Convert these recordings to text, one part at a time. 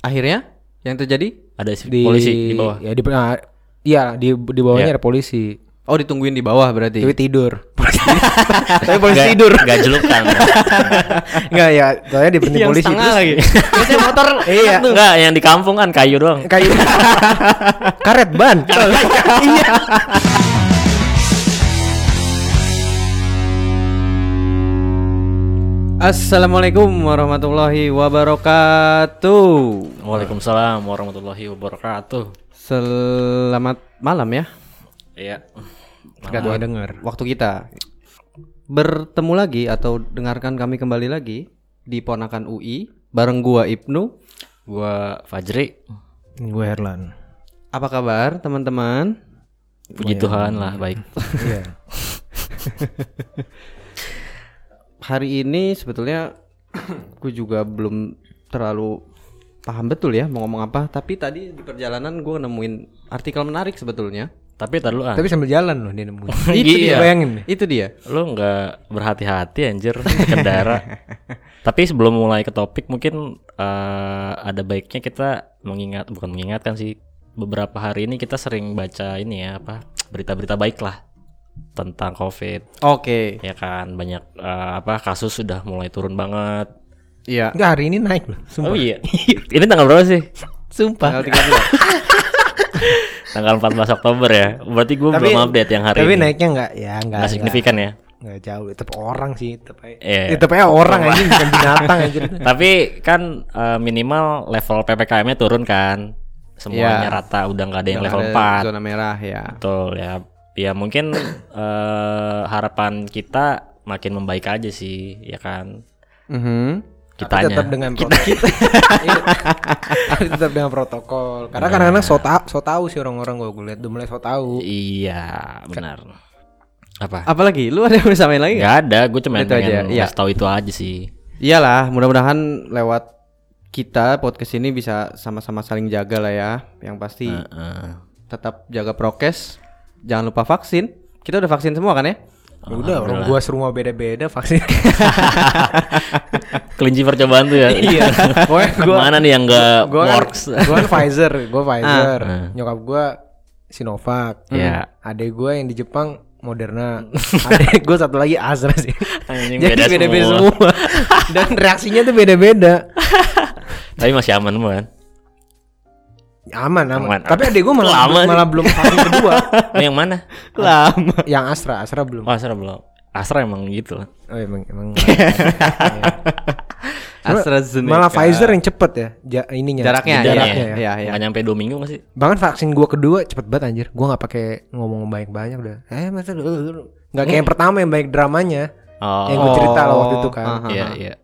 Akhirnya yang terjadi? Ada si di polisi di bawah. Ya di nah, iya di di bawahnya Iya. ada polisi. Oh ditungguin di bawah berarti. Tapi tidur. Tapi polisi Nggak- tidur. nggak jelukan. Enggak ya, soalnya di penting yang polisi setengah terus- lagi. Biasanya motor Iya. Enggak, yang di kampung kan kayu doang. kayu karet ban. iya. Assalamualaikum warahmatullahi wabarakatuh. Waalaikumsalam warahmatullahi wabarakatuh. Selamat malam ya. Iya. Yang denger. Waktu kita bertemu lagi atau dengarkan kami kembali lagi di Ponakan UI bareng gua Ibnu. Gua Fajri. Gue Herlan. Apa kabar teman-teman? Puji Tuhan lah, baik. Iya. Hari ini sebetulnya gue juga belum terlalu paham betul ya mau ngomong apa. Tapi tadi di perjalanan gue nemuin artikel menarik sebetulnya. Tapi tar dulu ah. Tapi sambil jalan loh dia nemuin. itu dia. Iya. Bayangin nih. Itu dia. Lu nggak berhati-hati anjir kendara. Tapi sebelum mulai ke topik mungkin eh, ada baiknya kita mengingat bukan mengingatkan sih beberapa hari ini kita sering baca ini ya apa berita-berita baik lah tentang COVID Oke. ya kan banyak eh, apa kasus sudah mulai turun banget. Iya. Enggak hari ini naik loh. Sumpah. Oh iya. ini tanggal berapa sih? Sumpah. Tanggal 14 Oktober ya. Berarti gue belum update yang hari Tapi ini. naiknya enggak ya enggak. Nggak signifikan ya. Enggak jauh. Tetap orang sih, tetap aja. Iya. Tetap aja orang aja bukan binatang aja. Tapi kan eh, minimal level PPKM-nya turun kan. Semuanya Iya. rata udah nggak ada yang Udah level ada 4. Zona merah ya. Betul ya. Ya mungkin eh, harapan kita makin membaik aja sih, ya kan. Mhm. Tapi Kitanya. tetap dengan protokol. Iya. Tapi tetap dengan protokol. Karena kadang-kadang so, ta- so tahu sih orang-orang gue gue lihat udah mulai so tahu. Iya, benar. Apa? Apalagi lu ada yang mau samain lagi nggak? Ada, gue cuma Itu aja, iya. ngasih tahu itu aja sih. Iyalah, mudah-mudahan lewat kita podcast ini bisa sama-sama saling jaga lah ya. Yang pasti Heeh. tetap jaga prokes. Jangan lupa vaksin. Kita udah vaksin semua kan ya? Ya udah orang gua serumah beda-beda vaksin. Kelinci percobaan tuh ya. Iya. Pokoknya gua Mana nih yang nggak gua kan, works? gua kan Pfizer, gua Pfizer. Ah. Nyokap gua Sinovac. Iya. Adek gua yang di Jepang Moderna. Adek gua satu lagi Astra sih. Anjing, Jadi beda beda-beda semua. semua. Dan reaksinya tuh beda-beda. Tapi masih aman semua kan? Aman, aman. Aman. Tapi adek gua malah Lama malah belum vaksin kedua. Oh, yang mana? Lama. yang Astra, Astra belum. Oh, Astra belum. Astra emang gitu lah. Oh emang emang. AstraZeneca. Malah Pfizer yang cepet ya, ja- ininya. Jaraknya, jaraknya iya, ya. iya, iya. Nggak nyampe dua minggu nggak sih? Bahkan vaksin gua kedua cepet banget anjir. Gua nggak pakai ngomong banyak banyak udah. Eh masa dulu nggak kayak yang pertama yang banyak dramanya. Oh, Yang gue cerita lah waktu itu Oh, kan. iya iya.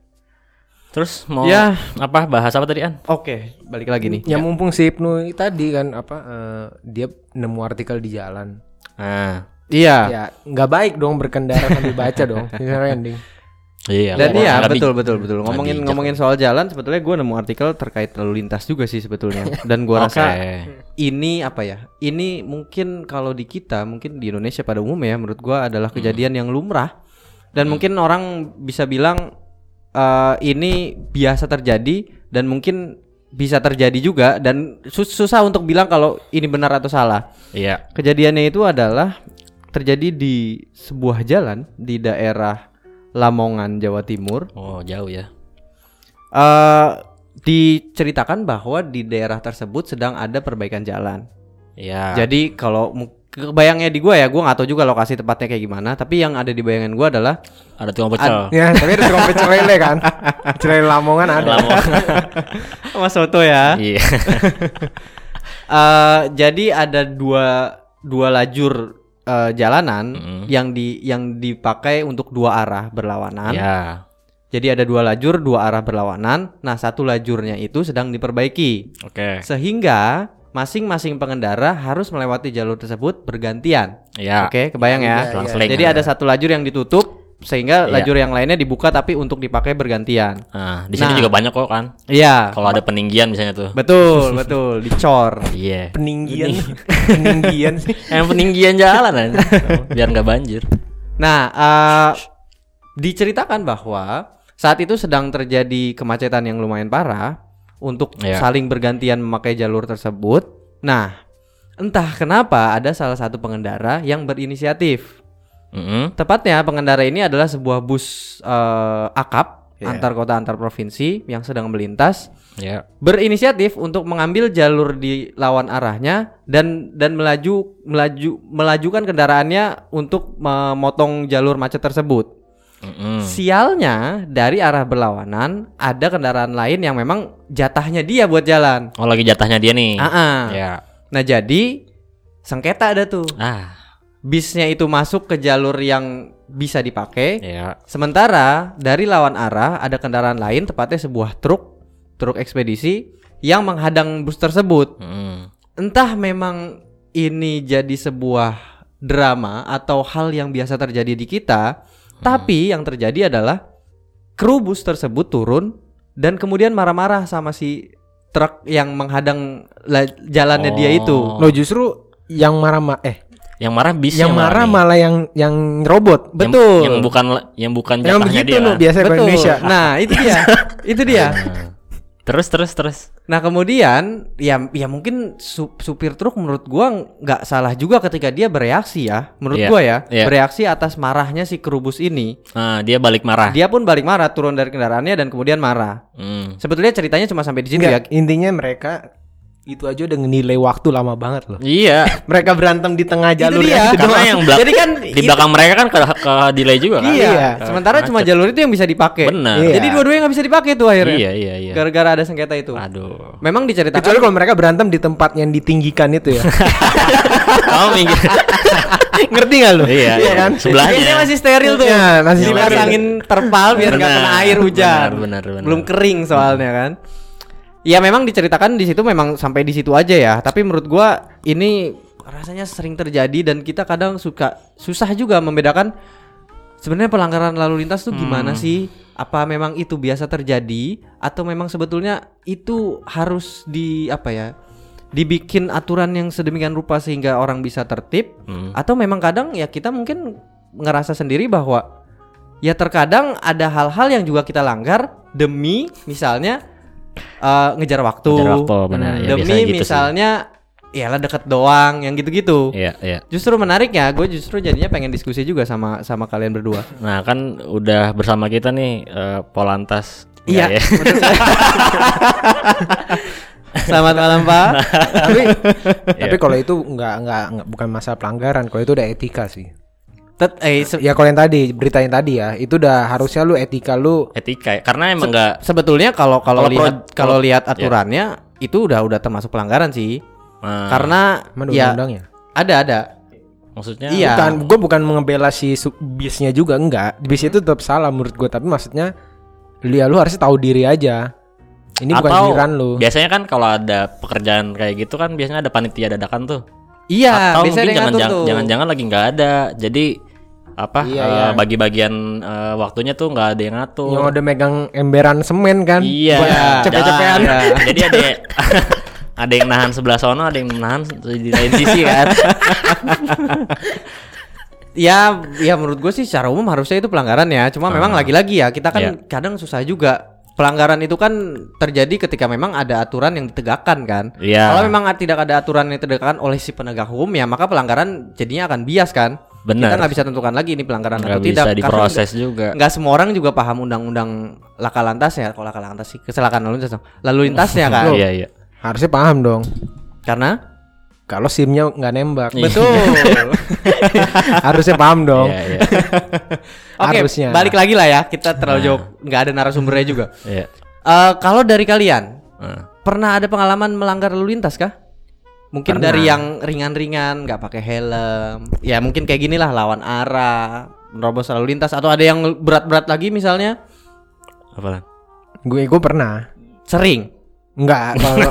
Terus mau Ya. apa bahas apa tadi An? Oke, balik lagi nih. Yang mumpung si Ibnu tadi kan apa eh, dia nemu artikel di jalan. Nah, Iya. Ya nggak baik dong berkendara sambil baca dong. Ini ending. iya. Dan iya betul betul betul. Ngomongin ngomongin soal jalan sebetulnya gue nemu artikel terkait lalu lintas juga sih sebetulnya. Dan gue Oke. rasa ini apa ya? Ini mungkin kalau di kita mungkin di Indonesia pada umumnya menurut gue adalah kejadian yang lumrah. Dan mungkin orang bisa bilang eh, ini biasa terjadi dan mungkin bisa terjadi juga dan sus- susah untuk bilang kalau ini benar atau salah. Iya. Kejadiannya itu adalah terjadi di sebuah jalan di daerah Lamongan, Jawa Timur. Oh, jauh ya. eh diceritakan bahwa di daerah tersebut sedang ada perbaikan jalan. Iya. Jadi kalau kebayangnya di gua ya, gua nggak tahu juga lokasi tepatnya kayak gimana. Tapi yang ada di bayangan gua adalah ada tukang pecel. Ya tapi ada tukang pecel lele kan. Pecel lele Lamongan ada. Lama. Mas Soto ya. Iya. Eh, jadi ada dua dua lajur eh, jalanan Mm. yang di yang dipakai untuk dua arah berlawanan. Ya. Jadi ada dua lajur, dua arah berlawanan. Nah, satu lajurnya itu sedang diperbaiki. Oke. Sehingga masing-masing pengendara harus melewati jalur tersebut bergantian. Ya. Oke, kebayang ya. Selang-seling. Jadi ada satu lajur yang ditutup sehingga Iya. lajur yang lainnya dibuka tapi untuk dipakai bergantian. Nah, di sini Nah. juga banyak kok kan. Iya. Kalau ada peninggian misalnya tuh. Betul, betul, dicor. Iya. Peninggian. Peninggian sih. Yang peninggian jalan aja. Biar nggak banjir. Nah, eh, diceritakan bahwa saat itu sedang terjadi kemacetan yang lumayan parah untuk Iya. saling bergantian memakai jalur tersebut. Nah, entah kenapa ada salah satu pengendara yang berinisiatif. Mm-mm. Tepatnya pengendara ini adalah sebuah bus eh, akap Iya. antar kota antar provinsi yang sedang melintas Ya. berinisiatif untuk mengambil jalur di lawan arahnya dan dan melaju melaju melajukan kendaraannya untuk memotong jalur macet tersebut. Mm-mm. Sialnya dari arah berlawanan ada kendaraan lain yang memang jatahnya dia buat jalan. Oh lagi jatahnya dia nih. Ah, ah. Ya. Nah jadi sengketa ada tuh. Ah. Bisnya itu masuk ke jalur yang bisa dipakai. Ya. Sementara dari lawan arah ada kendaraan lain tepatnya sebuah truk truk ekspedisi yang menghadang bus tersebut. Mm-mm. Entah memang ini jadi sebuah drama atau hal yang biasa terjadi di kita, tapi yang terjadi adalah kru bus tersebut turun dan kemudian marah-marah sama si truk yang menghadang la- jalannya dia itu. Oh. Lo justru yang marah ma eh Yang marah bis yang marah nih. malah yang yang robot. Yang- Betul. Yang, bukan yang bukan Yang begitu dia. biasa Betul. Indonesia. Nah, itu dia. itu dia. Nah. Terus terus terus. Nah kemudian ya ya mungkin su- supir truk menurut gua nggak salah juga ketika dia bereaksi ya menurut Iya, gua ya iya. bereaksi atas marahnya si kerubus ini Ah, dia balik marah. dia pun balik marah turun dari kendaraannya dan kemudian marah Hmm. sebetulnya ceritanya cuma sampai di situ Enggak, ya intinya mereka itu aja udah nilai waktu lama banget loh. Iya. Mereka berantem di tengah jalur dia. yang itu Karena doang. yang belak- Jadi kan di itu- belakang mereka kan ke, ke delay juga kan. iya Iya. sementara cuma jalur itu yang bisa dipakai Benar. Iya. jadi dua-duanya nggak bisa dipakai tuh akhirnya Iya iya iya. gara-gara ada sengketa itu Aduh. memang diceritakan Kecuali kalau mereka berantem di tempat yang ditinggikan itu ya. Kamu minggir. Ngerti gak lu? Iya, iya. kan? Sebelahnya. Biasanya masih steril tuh. Iya, masih steril. Dipasangin terpal biar nggak kena air hujan. benar, benar, benar. Belum kering soalnya kan. Ya memang diceritakan di situ memang sampai di situ aja ya. Tapi menurut gua ini rasanya sering terjadi dan kita kadang suka susah juga membedakan sebenarnya pelanggaran lalu lintas tuh gimana sih? Apa memang itu biasa terjadi atau memang sebetulnya itu harus di apa ya? Dibikin aturan yang sedemikian rupa sehingga orang bisa tertib Hmm. atau memang kadang ya kita mungkin ngerasa sendiri bahwa ya terkadang ada hal-hal yang juga kita langgar demi misalnya eh, ngejar waktu, Ngejar waktu, benar. Ya, demi gitu sih. misalnya ya lah deket doang yang gitu-gitu. Iya iya. Justru menariknya, gue justru jadinya pengen diskusi juga sama sama kalian berdua. Nah kan udah bersama kita nih eh, Polantas. Iya. Ya? Selamat malam Pak. tapi Iya. tapi kalau itu nggak nggak nggak- bukan masalah pelanggaran, kalau itu udah etika sih. Tet, eh, se- Ya kalau yang tadi berita yang tadi ya, itu udah harusnya lu etika lu Etika ya. Karena emang nggak sebetulnya kalau kalau lihat kalau lihat ya. aturannya itu udah udah termasuk pelanggaran sih. eh, Karena mana ya undang-undangnya? ada ada. maksudnya Iya. Bukan, gue bukan mengebela si bisnya juga enggak. Bis itu tetap salah menurut gue, tapi maksudnya lu ya lu harusnya tahu diri aja. Ini bukan atau giliran lu. biasanya kan kalau ada pekerjaan kayak gitu kan biasanya ada panitia dadakan tuh. Iya, atau biasanya mungkin dia jangan jangan-jangan lagi nggak ada. Jadi apa Iya, eh, iya. bagi-bagian eh, waktunya tuh nggak ada yang ngatur. Yang udah megang emberan semen kan. Iya. Cepet-cepetan. Iya. Jadi ada ada yang nahan sebelah sono, ada yang nahan di lain sisi kan. Ya, ya menurut gue sih secara umum harusnya itu pelanggaran ya. Cuma memang lagi-lagi ya kita kan Iya. kadang susah juga. Pelanggaran itu kan terjadi ketika memang ada aturan yang ditegakkan kan. Iya. Kalau memang tidak ada aturan yang ditegakkan oleh si penegak hukum ya maka pelanggaran jadinya akan bias kan. Benar. Kita nggak bisa tentukan lagi ini pelanggaran Nggak atau tidak. bisa karena diproses juga. nggak semua orang juga paham undang-undang laka lantas ya. Kalau laka lantas sih kecelakaan lalu lintas. Lalu lintasnya kan. Iya iya. Harusnya paham dong. Karena Kalau simnya nggak nembak. Iya. betul. harusnya paham dong. Iya iya. Oke, Harusnya. balik lagi lah ya. Kita terlalu jauh nggak ada narasumbernya juga. Iya. Eh, kalau dari kalian Nah. pernah ada pengalaman melanggar lalu lintas kah? Mungkin Pernah. dari yang ringan-ringan, nggak pakai helm. Ya mungkin kayak gini lah lawan arah, menerobos lalu lintas atau ada yang berat-berat lagi misalnya? Apa? Gue gue pernah. Sering. Enggak kalau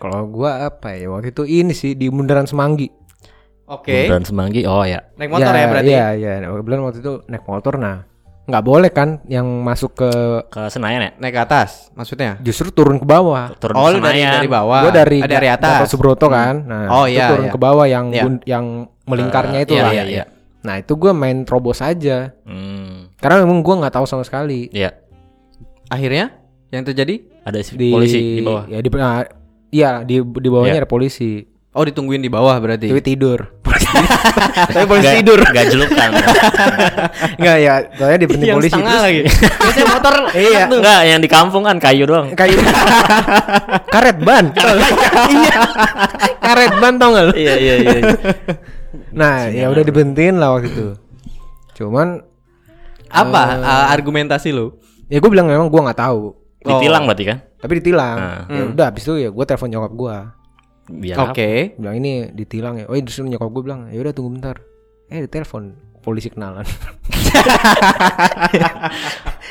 Kalau gua apa ya waktu itu ini sih di Bundaran Semanggi. Oke. Bundaran Semanggi. Oh ya. Naik motor ya, berarti. Iya, iya. Kebetulan waktu itu naik motor nah. Nggak boleh kan yang masuk ke Ke Senayan ya? Naik ke atas maksudnya. justru turun ke bawah. Turun oh, ke dari Senayan. dari bawah. Gua dari dari atas. Gatot Subroto kan. Nah, Oh, itu iya, turun iya. ke bawah yang Iya. bun- yang melingkarnya itu iya, lah. iya, iya. Nah, itu gua main terobos aja. Hmm. Karena memang gua nggak tahu sama sekali. Iya. Akhirnya yang terjadi? Ada si- di polisi di bawah. Ya di nah, iya di di bawahnya Iya. ada polisi. Oh ditungguin di bawah berarti. Tapi tidur. Tapi polisi Nggak- tidur. nggak jelukan. Enggak ya, soalnya di berhenti yang polisi setengah terus lagi. Biasanya motor Iya. Enggak, yang di kampung kan kayu doang. kayu karet ban. Iya. karet ban tau gak lu? iya iya iya. Nah, ya udah dibentiin lah waktu itu. Cuman apa uh, argumentasi lu? ya gue bilang memang gue nggak tahu. Ditilang berarti kan? Tapi ditilang. Ah. Ya udah habis itu ya gue telepon nyokap gue. Biar? Oke. Bilang ini ditilang ya. Oh, justru nyokap gue bilang, "Ya udah tunggu bentar." Eh, ditelepon polisi kenalan.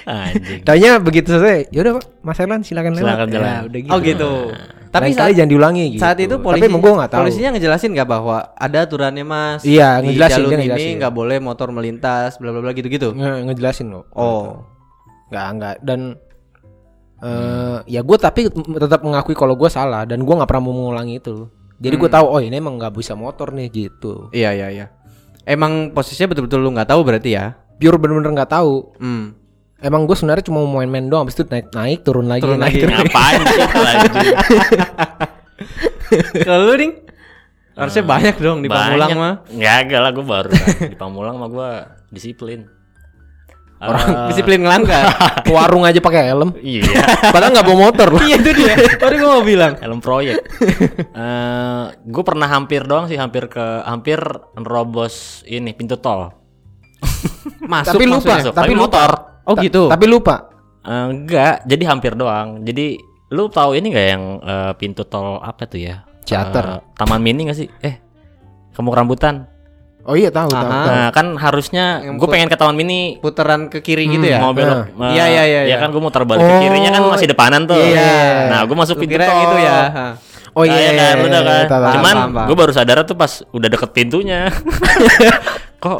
Anjing. Tanya begitu selesai, ya udah Pak, Mas Erlan silakan lewat. Silakan jalan. Ya, udah gitu. Oh gitu. Tapi Lain saat, kali jangan diulangi gitu. saat itu polisi Tapi gue nggak tahu. polisinya ngejelasin nggak bahwa ada aturannya mas Iya, di ngejelasin, jalur dia ini ngejelasin. nggak boleh motor melintas bla bla bla gitu gitu Nge- ngejelasin kok. oh Nggak nggak dan eh ya gue tapi tetap mengakui kalau gue salah dan gue nggak pernah mau mengulangi itu. Jadi gue tahu oh ini emang nggak bisa motor nih gitu. iya iya iya emang posisinya betul betul lu nggak tahu berarti ya Pure bener-bener nggak tahu. hmm. Emang gue sebenarnya cuma mau main-main doang, habis itu naik naik turun lagi. Turun naik, lagi. Ngapain sih itu anjing? kalau lu ding harusnya banyak dong di Pamulang mah Nggak agak lah gue baru kan. Di Pamulang mah gue disiplin. Orang Eh, disiplin ngelanggar Ke warung aja pakai helm. Iya. Padahal nggak bawa motor loh. iya itu dia tadi gua mau bilang Helm proyek. Eh, gue pernah hampir doang sih, hampir ke hampir nerobos ini pintu tol. masuk tapi lupa, maksudnya. tapi Tapi lupa. motor. oh Ta- gitu Tapi lupa. Eh, enggak, jadi hampir doang. Jadi lu tahu ini nggak yang eh, pintu tol apa tuh ya? Ciater. Eh, Taman Mini gak sih? Eh, kamu rambutan. Oh iya tahu tahu. Aha. tahu. Nah, kan harusnya Yang gue pengen ke Taman Mini putaran ke kiri gitu ya mau belok. Nah. eh, Iya, iya, iya, Ya iya. kan gue muter balik ke Oh, kirinya kan masih depanan tuh. iya. Nah, gue masuk pintu tol. gitu ya Ha. Oh iya, Nah, ya iya, kan, iya, udah iya, kan. Cuman gue baru sadar tuh pas udah deket pintunya. Kok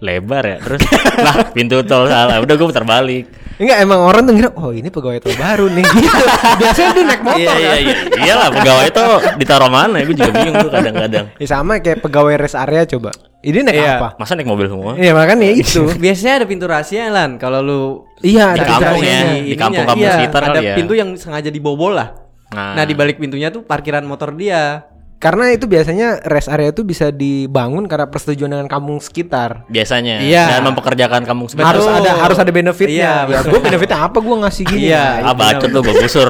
lebar ya? Terus lah pintu tol salah. Udah gue muter balik. Enggak emang orang tuh ngira oh ini pegawai tol baru nih gitu. Biasanya dia naik motor Iya iya kan. iya. Iyalah pegawai itu ditaruh mana? Gue juga bingung tuh kadang-kadang. Ya sama kayak pegawai rest area coba. Ini naik Iya. apa? Masa naik mobil semua? Iya makanya itu. biasanya ada pintu rahasia lan kalau lu iya, Di ada kampung ya, di ininya, kampung-kampung iya, sekitar ada ya. pintu yang sengaja dibobol lah Nah, nah di balik pintunya tuh parkiran motor dia Karena itu biasanya rest area itu bisa dibangun karena persetujuan dengan kampung sekitar. biasanya Iya. dan mempekerjakan kampung Betul. Harus sekitar. ada harus ada benefitnya. Iya, ya, gue benefitnya apa? Gue ngasih gini. Iya. Nah, Ah bacot tuh gue gusur.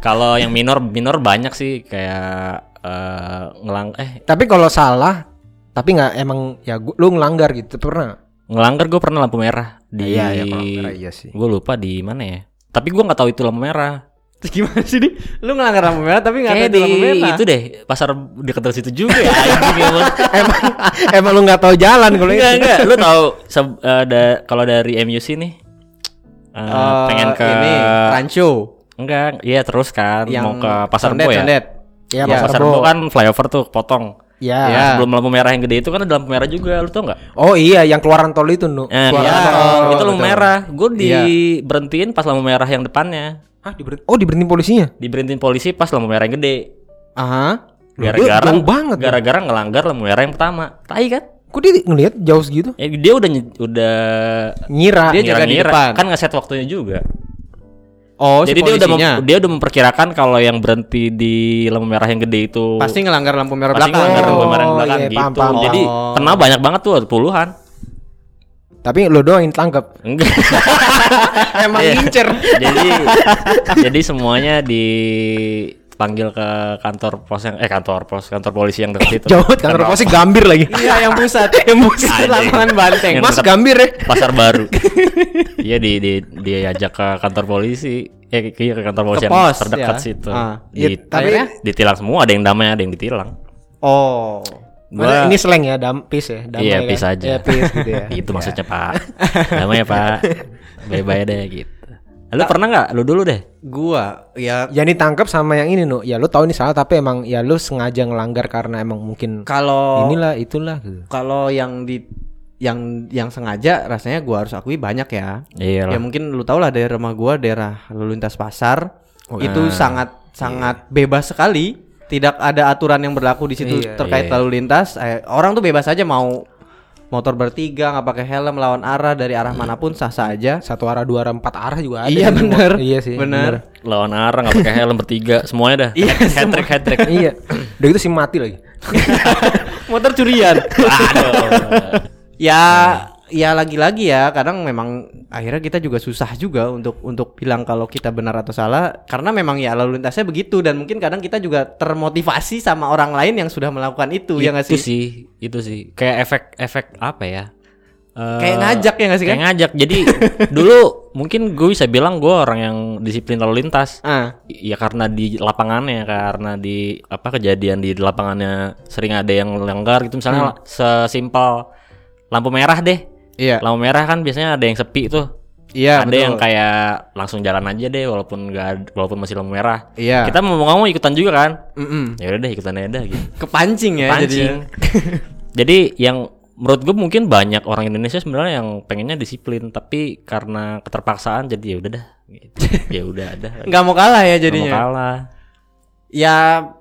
Kalau yang minor minor banyak sih kayak eh, ngelang eh Tapi kalau salah, tapi nggak emang ya gua, lu ngelanggar gitu pernah? ngelanggar gue pernah lampu merah di Iya, iya, kalau merah iya sih. gue lupa di mana ya tapi gue nggak tahu itu lampu merah gimana sih nih lu ngelanggar lampu merah tapi nggak tahu itu di lampu merah itu deh pasar dekat dari situ juga ya emang. emang emang lu nggak tahu jalan kalau enggak itu. enggak lu tahu da- kalau dari MUC nih eh, Eh, pengen ke ini rancho enggak iya terus kan yang mau ke pasar Rebo ya condet. Ya, Iya. Pasar. Rebo kan flyover tuh potong Ya. Ya. Sebelum lampu merah yang gede itu kan ada lampu merah juga lu tau nggak Oh iya, yang keluaran tol itu nu. Eh, Keluaran iya, tol. itu lampu merah. Gue Iya. diberhentiin pas lampu merah yang depannya. Ah, diberhenti. Oh, diberhenti polisinya. Diberhentiin polisi pas lampu merah yang gede. Aha. Gara-gara jauh banget dong. Gara-gara ngelanggar lampu merah yang pertama. Tai kan? Kok dia ngelihat jauh segitu? Ya, dia udah udah Ngira. Dia jaga di ngira-ngira. depan. Kan ngeset waktunya juga. Oh, Jadi si dia udah polisinya. dia udah memperkirakan kalau yang berhenti di lampu merah yang gede itu pasti ngelanggar lampu merah pasti belakang. ngelanggar lampu Oh, merah yang belakang iya, gitu. paham, paham, Jadi kena banyak banget tuh puluhan. Tapi lo doang yang tangkap. Enggak. Emang Iya. ngincer. jadi jadi semuanya dipanggil ke kantor pos yang eh kantor pos kantor polisi yang dekat itu Jauh kantor polisi Gambir lagi. Iya, yang pusat. yang pusat lapangan banteng. Mas Gambir ya. pasar baru iya di di dia ajak ke kantor polisi ya ke, ke kantor polisi Ke yang pos, terdekat ya. situ Ah. Di- Iya, tapi- ditilang semua ada yang damai ada yang ditilang Oh. Mana ini slang ya, dam pis ya, damai Iya, kan? pis aja. Iya, pis gitu ya. itu maksudnya pak damai ya pak bye-bye deh gitu lu pernah nggak lu dulu deh Gua ya Yang ditangkap sama yang ini nu, ya lu tahu ini salah tapi emang ya lu sengaja ngelanggar karena emang mungkin kalau inilah itulah gitu. kalau yang di yang yang sengaja rasanya gua harus akui banyak ya. iya Ya mungkin lu tau lah daerah rumah gua daerah lalu lintas pasar Oh, itu nah. sangat sangat bebas sekali. Tidak ada aturan yang berlaku di situ Iya, terkait iya. lalu lintas. Eh, orang tuh bebas aja mau motor bertiga nggak pakai helm lawan arah dari arah mana pun sah sah aja Satu arah, dua arah, empat arah juga ada. Iya, bener. Iya sih. Bener. Lawan arah nggak pakai helm bertiga semuanya dah. Iya, hat trick hat trick. iya. Udah gitu sih mati lagi. motor curian Aduh. ya ya lagi-lagi ya kadang memang akhirnya kita juga susah juga untuk untuk bilang kalau kita benar atau salah karena memang ya lalu lintasnya begitu dan mungkin kadang kita juga termotivasi sama orang lain yang sudah melakukan itu, ya nggak itu sih? sih, itu sih. Kayak efek efek apa ya? Eh, Kayak ngajak ya nggak sih kan? Kayak ngajak. Jadi dulu mungkin gue bisa bilang gue orang yang disiplin lalu lintas. Ah, Ya karena di lapangannya, karena di apa kejadian di lapangannya sering ada yang langgar gitu misalnya sesimpel lampu merah deh. Iya. Lampu merah kan biasanya ada yang sepi tuh. Iya, ada betul. yang kayak langsung jalan aja deh walaupun ad- walaupun masih lampu merah. Iya. Kita mau ngomong ikutan juga kan? Mm-mm. Ya udah deh ikutan aja dah gitu. kepancing ya Pancing. jadinya. Jadi yang menurut gue mungkin banyak orang Indonesia sebenarnya yang pengennya disiplin tapi karena keterpaksaan jadi ya udah dah. Gitu. ya udah ada. nggak mau kalah ya Nggak mau jadinya. kalah. Ya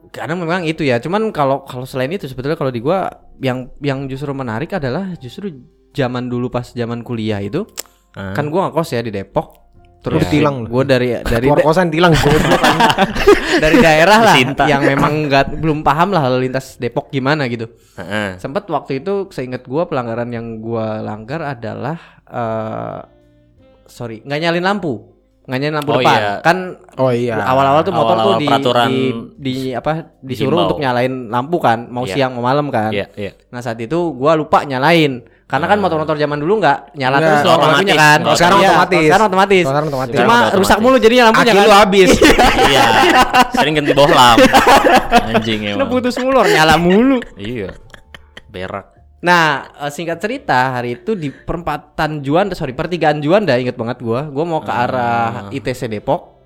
kadang memang itu ya. Cuman kalau kalau selain itu sebetulnya kalau di gua yang yang justru menarik adalah justru zaman dulu pas zaman kuliah itu Ah. kan gua ngekos ya di Depok. Terus Ya. Tilang. Gue dari dari Keluar kosan tilang dari daerah lah Disinta. yang memang nggak belum paham lah lalu lintas Depok gimana gitu. Heeh. Sempet waktu itu seingat gua pelanggaran yang gua langgar adalah eh sorry nggak nyalin lampu, nggak nyalin lampu Oh depan. iya. Kan Oh iya. awal-awal tuh motor Awal-awal tuh di, peraturan di, di- apa disuruh dihimbau. untuk nyalain lampu kan, mau Iya. siang mau malam kan. Iya, iya. Nah saat itu gua lupa nyalain. Karena kan motor-motor zaman dulu nggak nyala Nggak, terus lampunya otomatis. kan. Kalau sekarang Iya, otomatis. Sekarang otomatis. Sekarang otomatis. Cuma Sekarang udah rusak otomatis. mulu jadinya lampunya Aki kan. lu habis. iya. Sering ganti bohlam. Anjing Udah emang. putus mulu, orang nyala mulu. Iya. Berak. Nah, eh, singkat cerita hari itu di perempatan Juanda, sorry pertigaan Juanda, inget banget gua. Gua mau ke arah ITC Depok,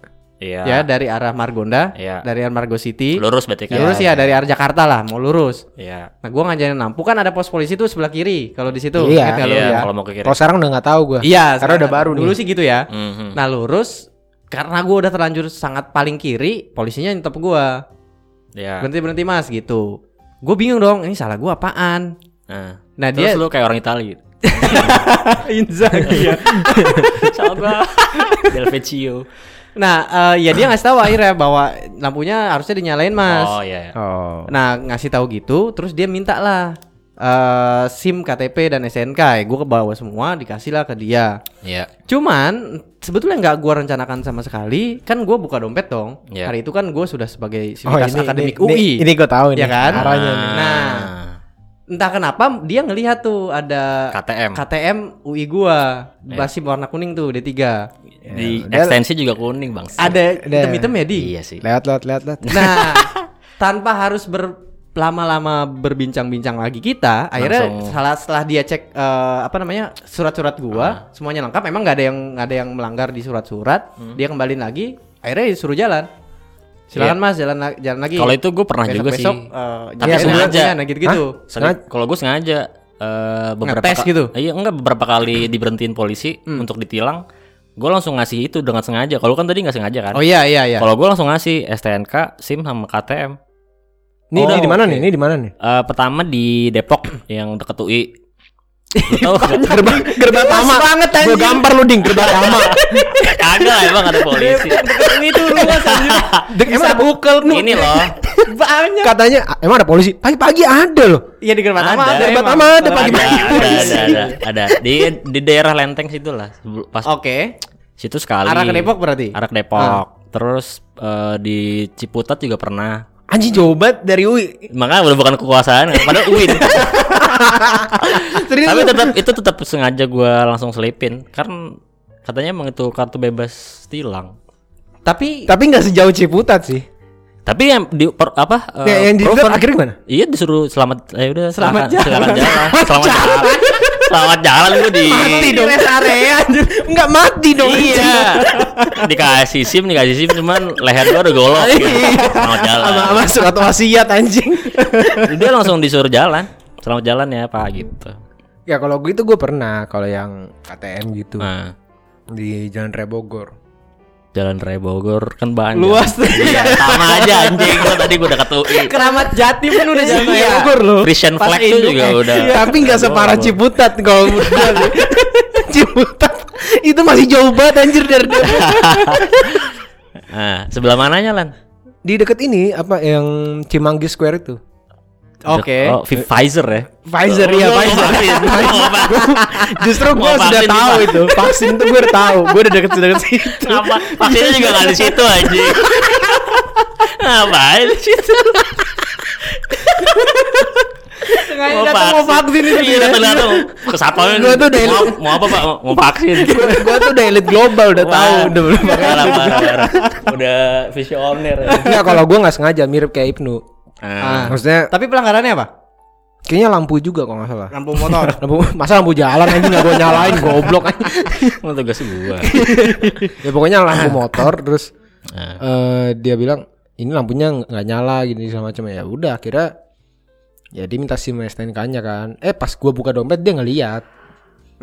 Iya. ya dari arah Margonda, Iya. dari arah Margo City. Lurus berarti kan. Lurus ya dari arah Jakarta lah, mau lurus. Iya. Nah, gua ngajarin lampu kan ada pos polisi tuh sebelah kiri. Kalau di situ, Iya. lu Iya, ya? kalau mau ke kiri. Kalau sekarang udah nggak tahu gua. Iya, Karena sekarang- udah baru Dulu nih. sih gitu ya. Mhm. Nah, lurus karena gua udah terlanjur sangat paling kiri, polisinya nyetop gua. Iya. Berhenti berhenti Mas gitu. Gue bingung dong, ini salah gua apaan? Nah, Nah, terus dia lu kayak orang Itali. Inzaghi ya. Gua. Del Vecchio. Nah, eh, ya dia ngasih tahu akhirnya bahwa lampunya harusnya dinyalain, Mas. Oh iya. iya. Oh. Nah, ngasih tahu gitu, terus dia minta lah eh, SIM, KTP dan SNK. Ya, gue ke bawah semua, dikasih lah ke dia. Iya. Cuman sebetulnya nggak gua rencanakan sama sekali. Kan gua buka dompet dong. Iya. Hari itu kan gue sudah sebagai Oh, sivitas ini, akademik ini, UI. Ini, ini gua tahu Ya nih. kan? Arahnya nih. Nah, entah kenapa dia ngelihat tuh ada KTM. KTM UI gua Iya. masih warna kuning tuh D3. Di dia- ekstensi juga kuning, Bang. Ada Ada. hitam-hitam ya di. Iya sih. Lewat lewat lewat lewat. Nah, tanpa harus berlama-lama berbincang-bincang lagi kita, akhirnya Langsung- salah setelah dia cek eh, apa namanya surat-surat gua, semuanya lengkap. Memang nggak ada yang nggak ada yang melanggar di surat-surat. Hmm. Dia kembaliin lagi, akhirnya disuruh jalan. Silakan mas, jalan la- jalan lagi. Kalau itu gue pernah juga sih. Besok-besok, eh, Tapi jalan sengaja. lampunya, nah gitu-gitu. Kalau gue sengaja eh, beberapa Ngetes ka- gitu? Iya, enggak beberapa kali diberhentiin polisi Hmm. untuk ditilang. Gue langsung ngasih itu dengan sengaja. Kalau kan tadi nggak sengaja kan. Oh iya iya iya. Kalau gue langsung ngasih STNK, SIM sama KTM. Ini Oh, ini di mana oke. nih? Ini di mana nih? Eh, pertama di Depok yang deket UI. Nggak? Gerbang gerbang Luas lama. banget, Gua anjing. gambar lu ding gerbang lama. Kagak emang ada polisi. itu luas anjir. Dek, emang ada bukel Ini loh. Banyak. Katanya "Ah, emang ada polisi. Pagi-pagi ada loh. Iya di gerbang pertama Ada. Gerbang pertama ada pagi-pagi. ada, ada, ada, ada, ada. Di di daerah Lenteng situ lah. Pas Oke. situ sekali. Arah ke Depok berarti? Arah ke Depok. Terus eh, di Ciputat juga pernah. Anjing jauh banget dari UI. Makanya udah bukan kekuasaan, padahal UIN. Serius Tapi tetap itu tetap sengaja gua langsung selipin. Kan katanya emang itu kartu bebas tilang. Tapi Tapi nggak sejauh Ciputat sih. Tapi yang di per- apa? eh, Ya, yang di proven- akhirnya gimana? Iya disuruh selamat eh udah Selamat silakan- silakan jalan. jalan. Selamat jalan. Selamat jalan lu di Mati dong rest area. Enggak mati dong. Iya. Dikasih SIM, dikasih SIM cuman leher gua udah golok. gitu. Selamat jalan. Sama sama surat wasiat anjing. Dia langsung disuruh jalan. Selamat jalan ya, Pak gitu. ya kalau gitu gue pernah kalau yang KTM gitu Nah, di Jalan Raya Bogor. Jalan Raya Bogor kan banyak. Luas tuh. Iya, sama aja anjing. Gua tadi gua udah ke UI. Keramat Jati pun udah jalan Iya. raya Bogor loh. Christian Pas flag tuh juga eh. udah. Tapi nggak separah Ciputat kalau menurut gua sih. Ciputat itu masih jauh banget anjir dari Depok. Nah, sebelah mananya Lan? Di deket ini apa yang Cimanggi Square itu? Oke. Oh, Vi- Pfizer ya. Pfizer Oh, ya mau Pfizer. vaksin. Mau vaksin. Justru Mau gua sudah vaksin tahu itu. Vaksin tuh gue udah tahu. Gue udah deket-deket situ. Ngapa? Vaksinnya juga nggak di situ aja. Ngapain di situ? Sengaja datang mau vaksin itu Iya, datang datang. Ke satpamnya. Gua tuh udah- mau, mau apa Pak? Mau, mau vaksin. gue tuh udah elit global udah tahu udah belum parah, parah, parah. Udah visioner. ya. Enggak kalau gue nggak sengaja mirip kayak Ibnu. Ah. Maksudnya Tapi pelanggarannya apa? kayaknya lampu juga kalau nggak salah. Lampu motor. Lampu masa lampu jalan aja nggak gue nyalain goblok aja. Mau tugas gua. ya pokoknya lampu motor terus eh dia bilang ini lampunya nggak nyala gini segala macam ya udah akhirnya ya dia minta sim STNK-nya kan eh pas gua buka dompet dia ngeliat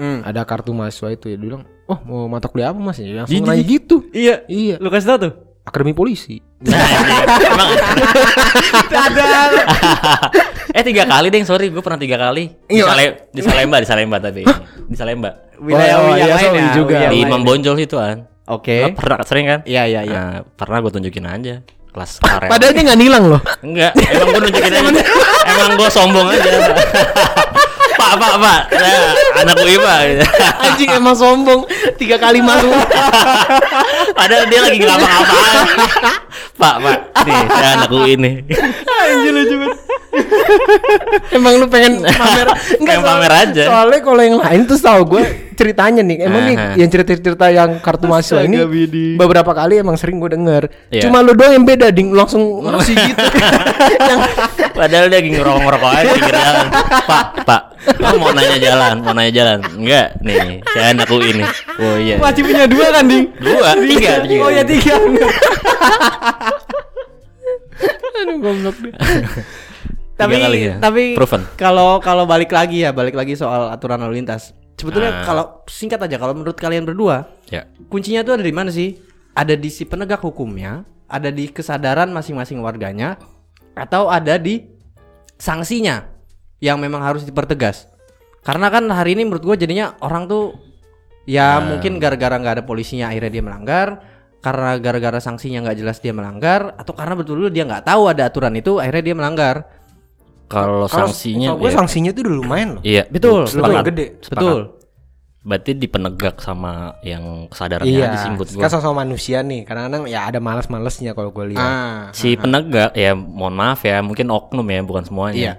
Hmm. ada kartu mahasiswa itu ya dia bilang oh mau mata kuliah apa mas ya langsung nanya gitu Iya. iya Lu kasih tau tuh. Akademi polisi Nah. Emang Ada. eh tiga kali deh sorry gue pernah tiga kali di, Iya. Sale- di Salemba di Salemba tapi di Salemba Wilayah Oh, yang iya, lain ya. juga. di lain. Imam Bonjol itu kan Oke. Lo pernah sering kan Iya iya iya. Nah, pernah gue tunjukin aja kelas karya padahal dia nggak nilang loh enggak emang gue nunjukin aja emang gue sombong aja pak pak pak anak UI pak gitu. anjing emang sombong. Tiga kali masuk padahal dia lagi ngapa-ngapain pak pak. Nih saya anak UI nih. Anjir lucu banget. emang lu pengen pamer? Pengen pamer aja. soalnya kalau yang lain tuh tahu gue ceritanya nih emang nih yang cerita-cerita yang kartu mahasiswa ini Bidi. beberapa kali emang sering gue denger Iya. cuma lu doang yang beda ding langsung ngasih gitu yang Padahal dia lagi ngerokok-ngerokok aja di jalan. Pak, Pak, Lo mau nanya jalan, mau nanya jalan. Enggak, nih, saya anak UI nih. Oh iya. Masih punya dua kan, Ding? Dua, tiga, tiga. Oh ya tiga. aduh goblok deh tapi kali ya? tapi Proven. kalau kalau balik lagi ya, balik lagi soal aturan lalu lintas. Sebetulnya Ah. kalau singkat aja kalau menurut kalian berdua, Ya. kuncinya tuh ada di mana sih? Ada di si penegak hukumnya, ada di kesadaran masing-masing warganya, atau ada di sanksinya yang memang harus dipertegas. Karena kan hari ini menurut gue jadinya orang tuh ya mungkin gara-gara nggak ada polisinya akhirnya dia melanggar, karena gara-gara sanksinya nggak jelas dia melanggar, atau karena betul-betul dia nggak tahu ada aturan itu akhirnya dia melanggar. Kalau sanksinya kalau gue ya, sanksinya tuh udah lumayan loh Iya, Betul, betul, gede. betul. Berarti di penegak sama yang kesadarannya iya sih menurut kan sama manusia nih kadang-kadang ya ada malas-malesnya kalau gue lihat Ah, Si penegak ya mohon maaf ya, mungkin oknum ya, bukan semuanya. Iya.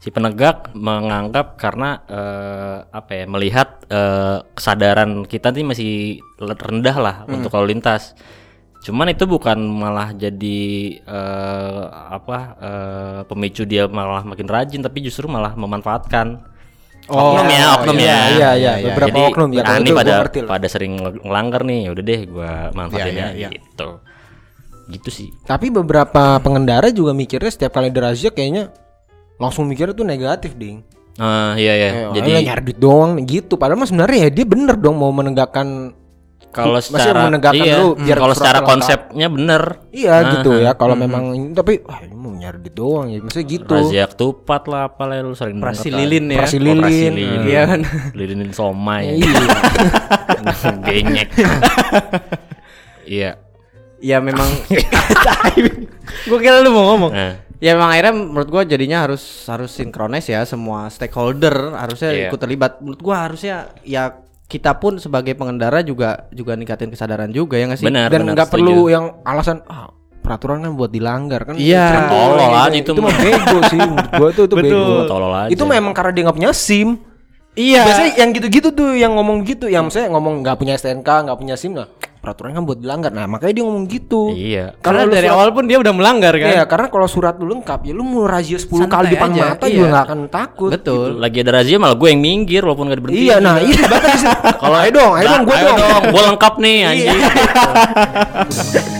Si penegak menganggap karena eh, apa ya, melihat eh, kesadaran kita nih masih rendah lah Hmm. untuk lalu lintas. Cuman itu bukan malah jadi eh, apa eh, pemicu dia malah makin rajin, tapi justru malah memanfaatkan. Oh, oknum ya, oknum iya, ya. iya, iya, iya. beberapa Jadi, oknum ya nah ini pada pada sering ngel- ngelanggar nih, udah deh gua manfaatin Iya, ya, iya, iya. gitu. Gitu sih. Tapi beberapa pengendara juga mikirnya setiap kali dirazia kayaknya langsung mikirnya tuh negatif ding. Ah iya ya. Jadi Jadi nyari duit doang gitu. Padahal mah sebenarnya ya dia bener dong mau menegakkan kalau secara menegakkan iya, dulu biar kalau secara lengkap. konsepnya bener. Iya Nah, gitu ya. Kalau hmm, memang ini tapi wah ini mau nyari duit doang ya. Maksudnya gitu. Razia ketupat lah apa lah lu sering denger kan. lilin ya. Operasi Oh, lilin. operasi lilin. Iya kan. Lilinin somai. Iya. Genyek. Iya. Ya memang Gue kira lu mau ngomong Nah, Ya memang akhirnya menurut gua jadinya harus harus sinkronis ya semua stakeholder harusnya Iya. ikut terlibat. Menurut gua harusnya ya kita pun sebagai pengendara juga juga ningkatin kesadaran juga ya nggak sih? benar Dan nggak perlu yang alasan ah peraturan kan buat dilanggar kan. Iya. Tolol kayak aja gitu. itu Itu mah bego sih menurut gua tuh itu Betul. bego. Tolol aja. Itu memang karena dia nggak punya SIM. Iya. Biasanya yang gitu-gitu tuh yang ngomong gitu, yang saya ngomong nggak punya STNK, nggak punya SIM lah. Peraturan kan buat dilanggar. Nah, makanya dia ngomong gitu. Iya. karena lu dari surat- awal pun dia udah melanggar kan? Iya, karena kalau surat lu lengkap ya lu mau razia 10 Santai kali depan aja, mata iya. juga nggak akan takut. Betul. Lagi ada razia malah gue yang minggir walaupun gak diberhentiin. Iya, nah itu bahkan kalau ayo dong, ayo dong, gue ayo dong. dong, gue lengkap nih anjing.